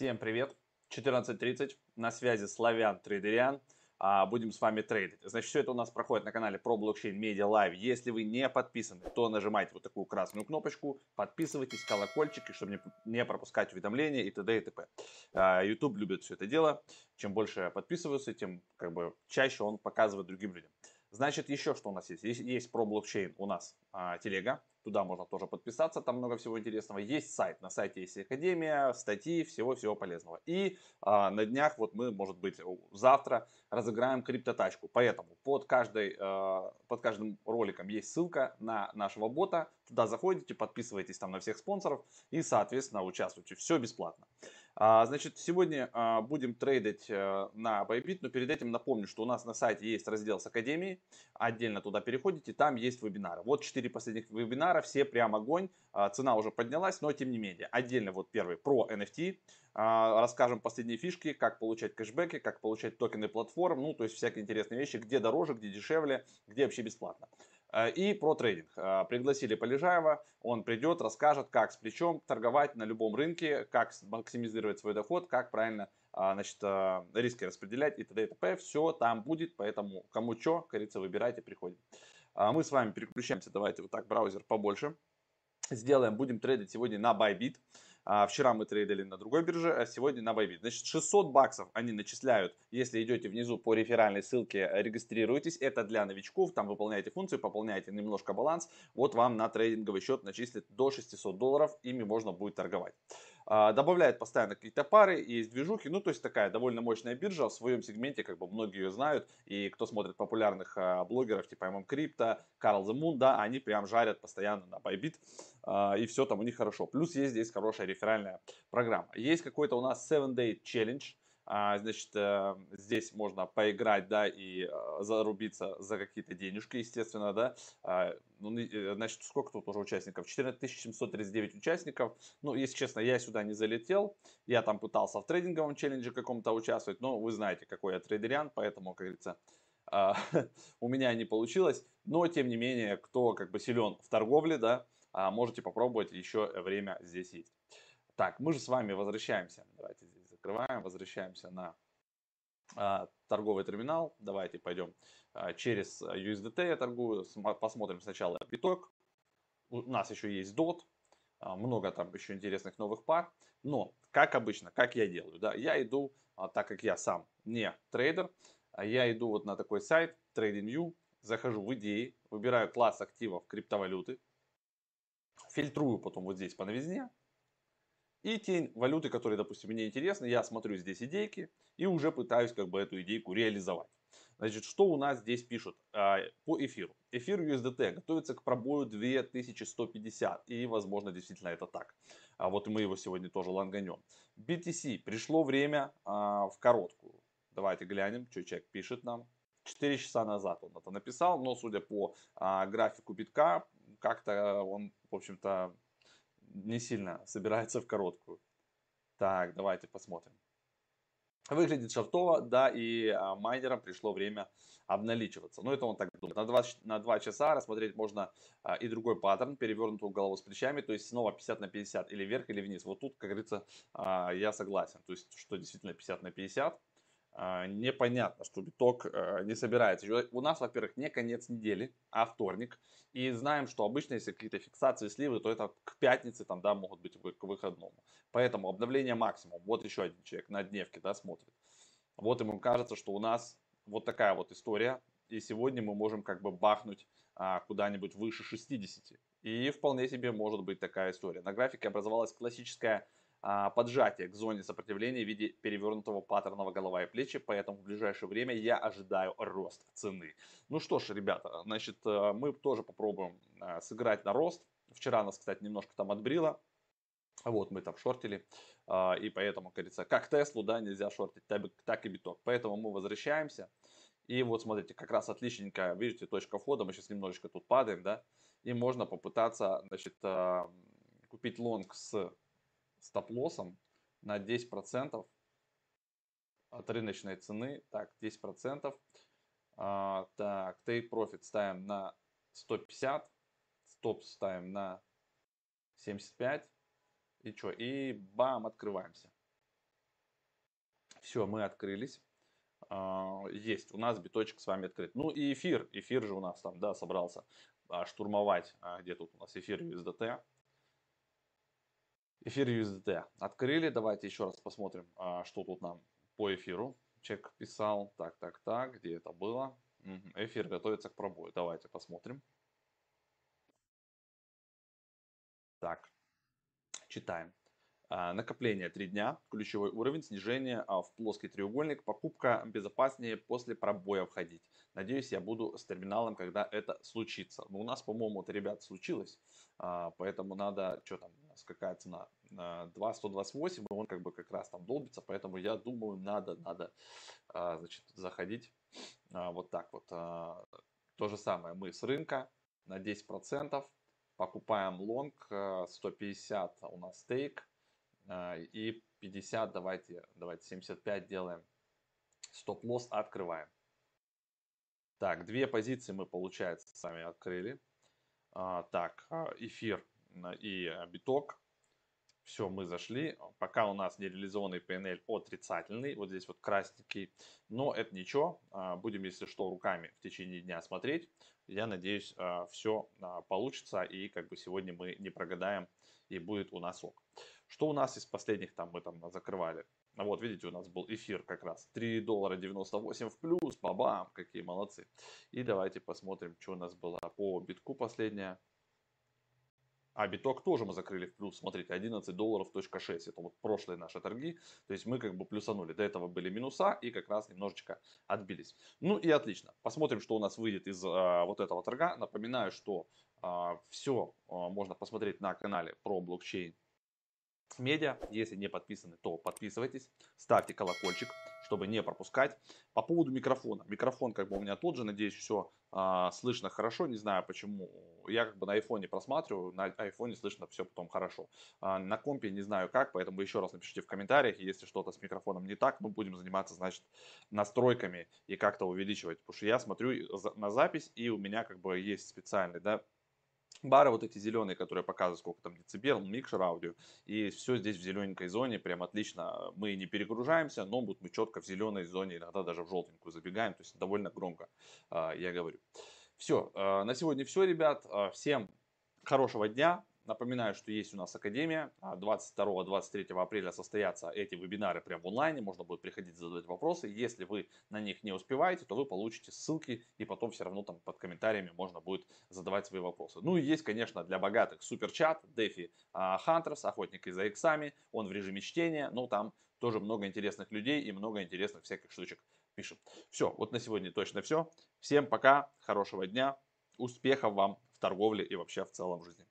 Всем привет! 14.30, на связи Славян Трейдериан. А, будем с вами трейдить. Значит, все это у нас проходит на канале про блокчейн Media Live. Если вы не подписаны, то нажимайте вот такую красную кнопочку, подписывайтесь, колокольчики, чтобы не, не пропускать уведомления и т.д. и т.п. А, YouTube любит все это дело. Чем больше подписываются, тем как бы чаще он показывает другим людям. Значит, еще что у нас есть? Есть, есть про блокчейн у нас а, телега. Туда можно тоже подписаться, там много всего интересного. Есть сайт, на сайте есть Академия, статьи, всего-всего полезного. И а, на днях, вот мы, может быть, завтра разыграем криптотачку. Поэтому под, каждой, а, под каждым роликом есть ссылка на нашего бота. Туда заходите, подписывайтесь там на всех спонсоров и, соответственно, участвуйте. Все бесплатно. А, значит, сегодня а, будем трейдить а, на Bybit, но перед этим напомню, что у нас на сайте есть раздел с Академией. Отдельно туда переходите, там есть вебинары. Вот 4 последних вебинара, все прям огонь. А, цена уже поднялась, но тем не менее. Отдельно вот первый про NFT. А, расскажем последние фишки, как получать кэшбэки, как получать токены платформ, ну, то есть всякие интересные вещи, где дороже, где дешевле, где вообще бесплатно. Э, и про трейдинг. Пригласили Полежаева, он придет, расскажет, как с плечом торговать на любом рынке, как максимизировать свой доход, как правильно значит, риски распределять и т.д. и т.п. Все там будет, поэтому кому что, говорится, выбирайте, приходим. Мы с вами переключаемся, давайте вот так браузер побольше. Сделаем, будем трейдить сегодня на Bybit. А, вчера мы трейдили на другой бирже, а сегодня на Bybit. Значит, 600 баксов они начисляют, если идете внизу по реферальной ссылке, регистрируйтесь. Это для новичков, там выполняете функцию, пополняете немножко баланс. Вот вам на трейдинговый счет начислят до 600 долларов, ими можно будет торговать. А, добавляет постоянно какие-то пары, есть движухи, ну то есть такая довольно мощная биржа в своем сегменте, как бы многие ее знают, и кто смотрит популярных а, блогеров типа MM Crypto, Карл The Moon, да, они прям жарят постоянно на Bybit, а, и все там у них хорошо. Плюс есть здесь хорошая реферальная программа. Есть какой-то у нас 7 Day Challenge, значит, э, здесь можно поиграть, да, и э, зарубиться за какие-то денежки, естественно, да. А, ну, э, значит, сколько тут уже участников? 14 739 участников. Ну, если честно, я сюда не залетел. Я там пытался в трейдинговом челлендже каком-то участвовать, но вы знаете, какой я трейдериан, поэтому, как говорится, а, у меня не получилось. Но, тем не менее, кто как бы силен в торговле, да, можете попробовать, еще время здесь есть. Так, мы же с вами возвращаемся. Давайте здесь закрываем, возвращаемся на а, торговый терминал. Давайте пойдем а, через USDT я торгую. Посмотрим сначала биток. У нас еще есть DOT. А, много там еще интересных новых пар. Но, как обычно, как я делаю, да, я иду, а, так как я сам не трейдер, а я иду вот на такой сайт TradingView, захожу в идеи, выбираю класс активов криптовалюты, фильтрую потом вот здесь по новизне, и те валюты, которые, допустим, мне интересны, я смотрю здесь идейки и уже пытаюсь как бы эту идейку реализовать. Значит, что у нас здесь пишут а, по эфиру? Эфир USDT готовится к пробою 2150 и возможно действительно это так. А вот мы его сегодня тоже ланганем. BTC пришло время а, в короткую. Давайте глянем, что человек пишет нам. 4 часа назад он это написал, но судя по а, графику битка, как-то он, в общем-то, не сильно собирается в короткую. Так, давайте посмотрим. Выглядит шартово, да, и а, майнерам пришло время обналичиваться. Но это он так думает. На 2, на 2 часа рассмотреть можно а, и другой паттерн, перевернутую голову с плечами, то есть снова 50 на 50, или вверх, или вниз. Вот тут, как говорится, а, я согласен. То есть, что действительно 50 на 50. А, непонятно, что биток э, не собирается. У нас, во-первых, не конец недели, а вторник. И знаем, что обычно, если какие-то фиксации сливы, то это к пятнице там, да, могут быть к выходному. Поэтому обновление максимум. Вот еще один человек на дневке да, смотрит. Вот ему кажется, что у нас вот такая вот история. И сегодня мы можем как бы бахнуть а, куда-нибудь выше 60. И вполне себе может быть такая история. На графике образовалась классическая поджатие к зоне сопротивления в виде перевернутого паттерного голова и плечи, поэтому в ближайшее время я ожидаю рост цены. Ну что ж, ребята, значит, э, мы тоже попробуем э, сыграть на рост. Вчера нас, кстати, немножко там отбрило. Вот мы там шортили, а, и поэтому, как говорится, как Теслу, да, нельзя шортить, так и биток. Поэтому мы возвращаемся. И вот смотрите, как раз отличненько, видите, точка входа, мы сейчас немножечко тут падаем, да, и можно попытаться, значит, э, купить лонг с стоп-лоссом на 10% от рыночной цены. Так, 10%. А, так, take profit ставим на 150. Стоп ставим на 75. И что? И бам, открываемся. Все, мы открылись. А, есть, у нас биточек с вами открыт. Ну и эфир, эфир же у нас там, да, собрался а, штурмовать. А, где тут у нас эфир USDT? Эфир USDT открыли. Давайте еще раз посмотрим, что тут нам по эфиру. Чек писал. Так, так, так, где это было? Эфир готовится к пробою. Давайте посмотрим. Так, читаем. А, накопление 3 дня, ключевой уровень, снижение а, в плоский треугольник, покупка безопаснее после пробоя входить. Надеюсь, я буду с терминалом, когда это случится. Но у нас, по-моему, это, ребят, случилось, а, поэтому надо, что там, какая цена? 2,128, и он как бы как раз там долбится, поэтому я думаю, надо, надо, значит, заходить вот так вот. То же самое мы с рынка на 10%, покупаем лонг, 150 у нас стейк, а, и 50, давайте, давайте 75 делаем. Стоп-лосс открываем. Так, две позиции мы, получается, сами открыли. А, так, а, эфир и биток. Все, мы зашли. Пока у нас нереализованный PNL отрицательный. Вот здесь вот красненький. Но это ничего. Будем, если что, руками в течение дня смотреть. Я надеюсь, все получится. И как бы сегодня мы не прогадаем. И будет у нас ок. Что у нас из последних там мы там закрывали? А вот, видите, у нас был эфир как раз 3 доллара 98 в плюс, бабам, какие молодцы. И давайте посмотрим, что у нас было по битку последняя. А биток тоже мы закрыли в плюс, смотрите, 11 долларов точка 6, это вот прошлые наши торги, то есть мы как бы плюсанули, до этого были минуса и как раз немножечко отбились. Ну и отлично, посмотрим, что у нас выйдет из а, вот этого торга. Напоминаю, что а, все а, можно посмотреть на канале про блокчейн медиа. Если не подписаны, то подписывайтесь, ставьте колокольчик, чтобы не пропускать. По поводу микрофона. Микрофон как бы у меня тот же, надеюсь, все а, слышно хорошо. Не знаю почему. Я как бы на айфоне просматриваю, на айфоне слышно все потом хорошо. А, на компе не знаю как, поэтому еще раз напишите в комментариях, если что-то с микрофоном не так, мы будем заниматься, значит, настройками и как-то увеличивать. Потому что я смотрю на запись, и у меня как бы есть специальный, да, бары вот эти зеленые, которые показывают, сколько там децибел, микшер аудио. И все здесь в зелененькой зоне, прям отлично. Мы не перегружаемся, но вот мы четко в зеленой зоне, иногда даже в желтенькую забегаем, то есть довольно громко а, я говорю. Все, а, на сегодня все, ребят. А, всем хорошего дня. Напоминаю, что есть у нас Академия. 22-23 апреля состоятся эти вебинары прямо в онлайне. Можно будет приходить задавать вопросы. Если вы на них не успеваете, то вы получите ссылки. И потом все равно там под комментариями можно будет задавать свои вопросы. Ну и есть, конечно, для богатых суперчат. Дефи Хантерс, охотники за иксами. Он в режиме чтения. Но там тоже много интересных людей и много интересных всяких штучек пишет. Все, вот на сегодня точно все. Всем пока, хорошего дня, успехов вам в торговле и вообще в целом жизни.